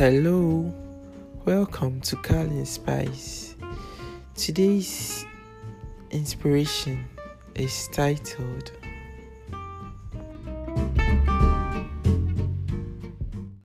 Hello, welcome to Carlin Spice. Today's inspiration is titled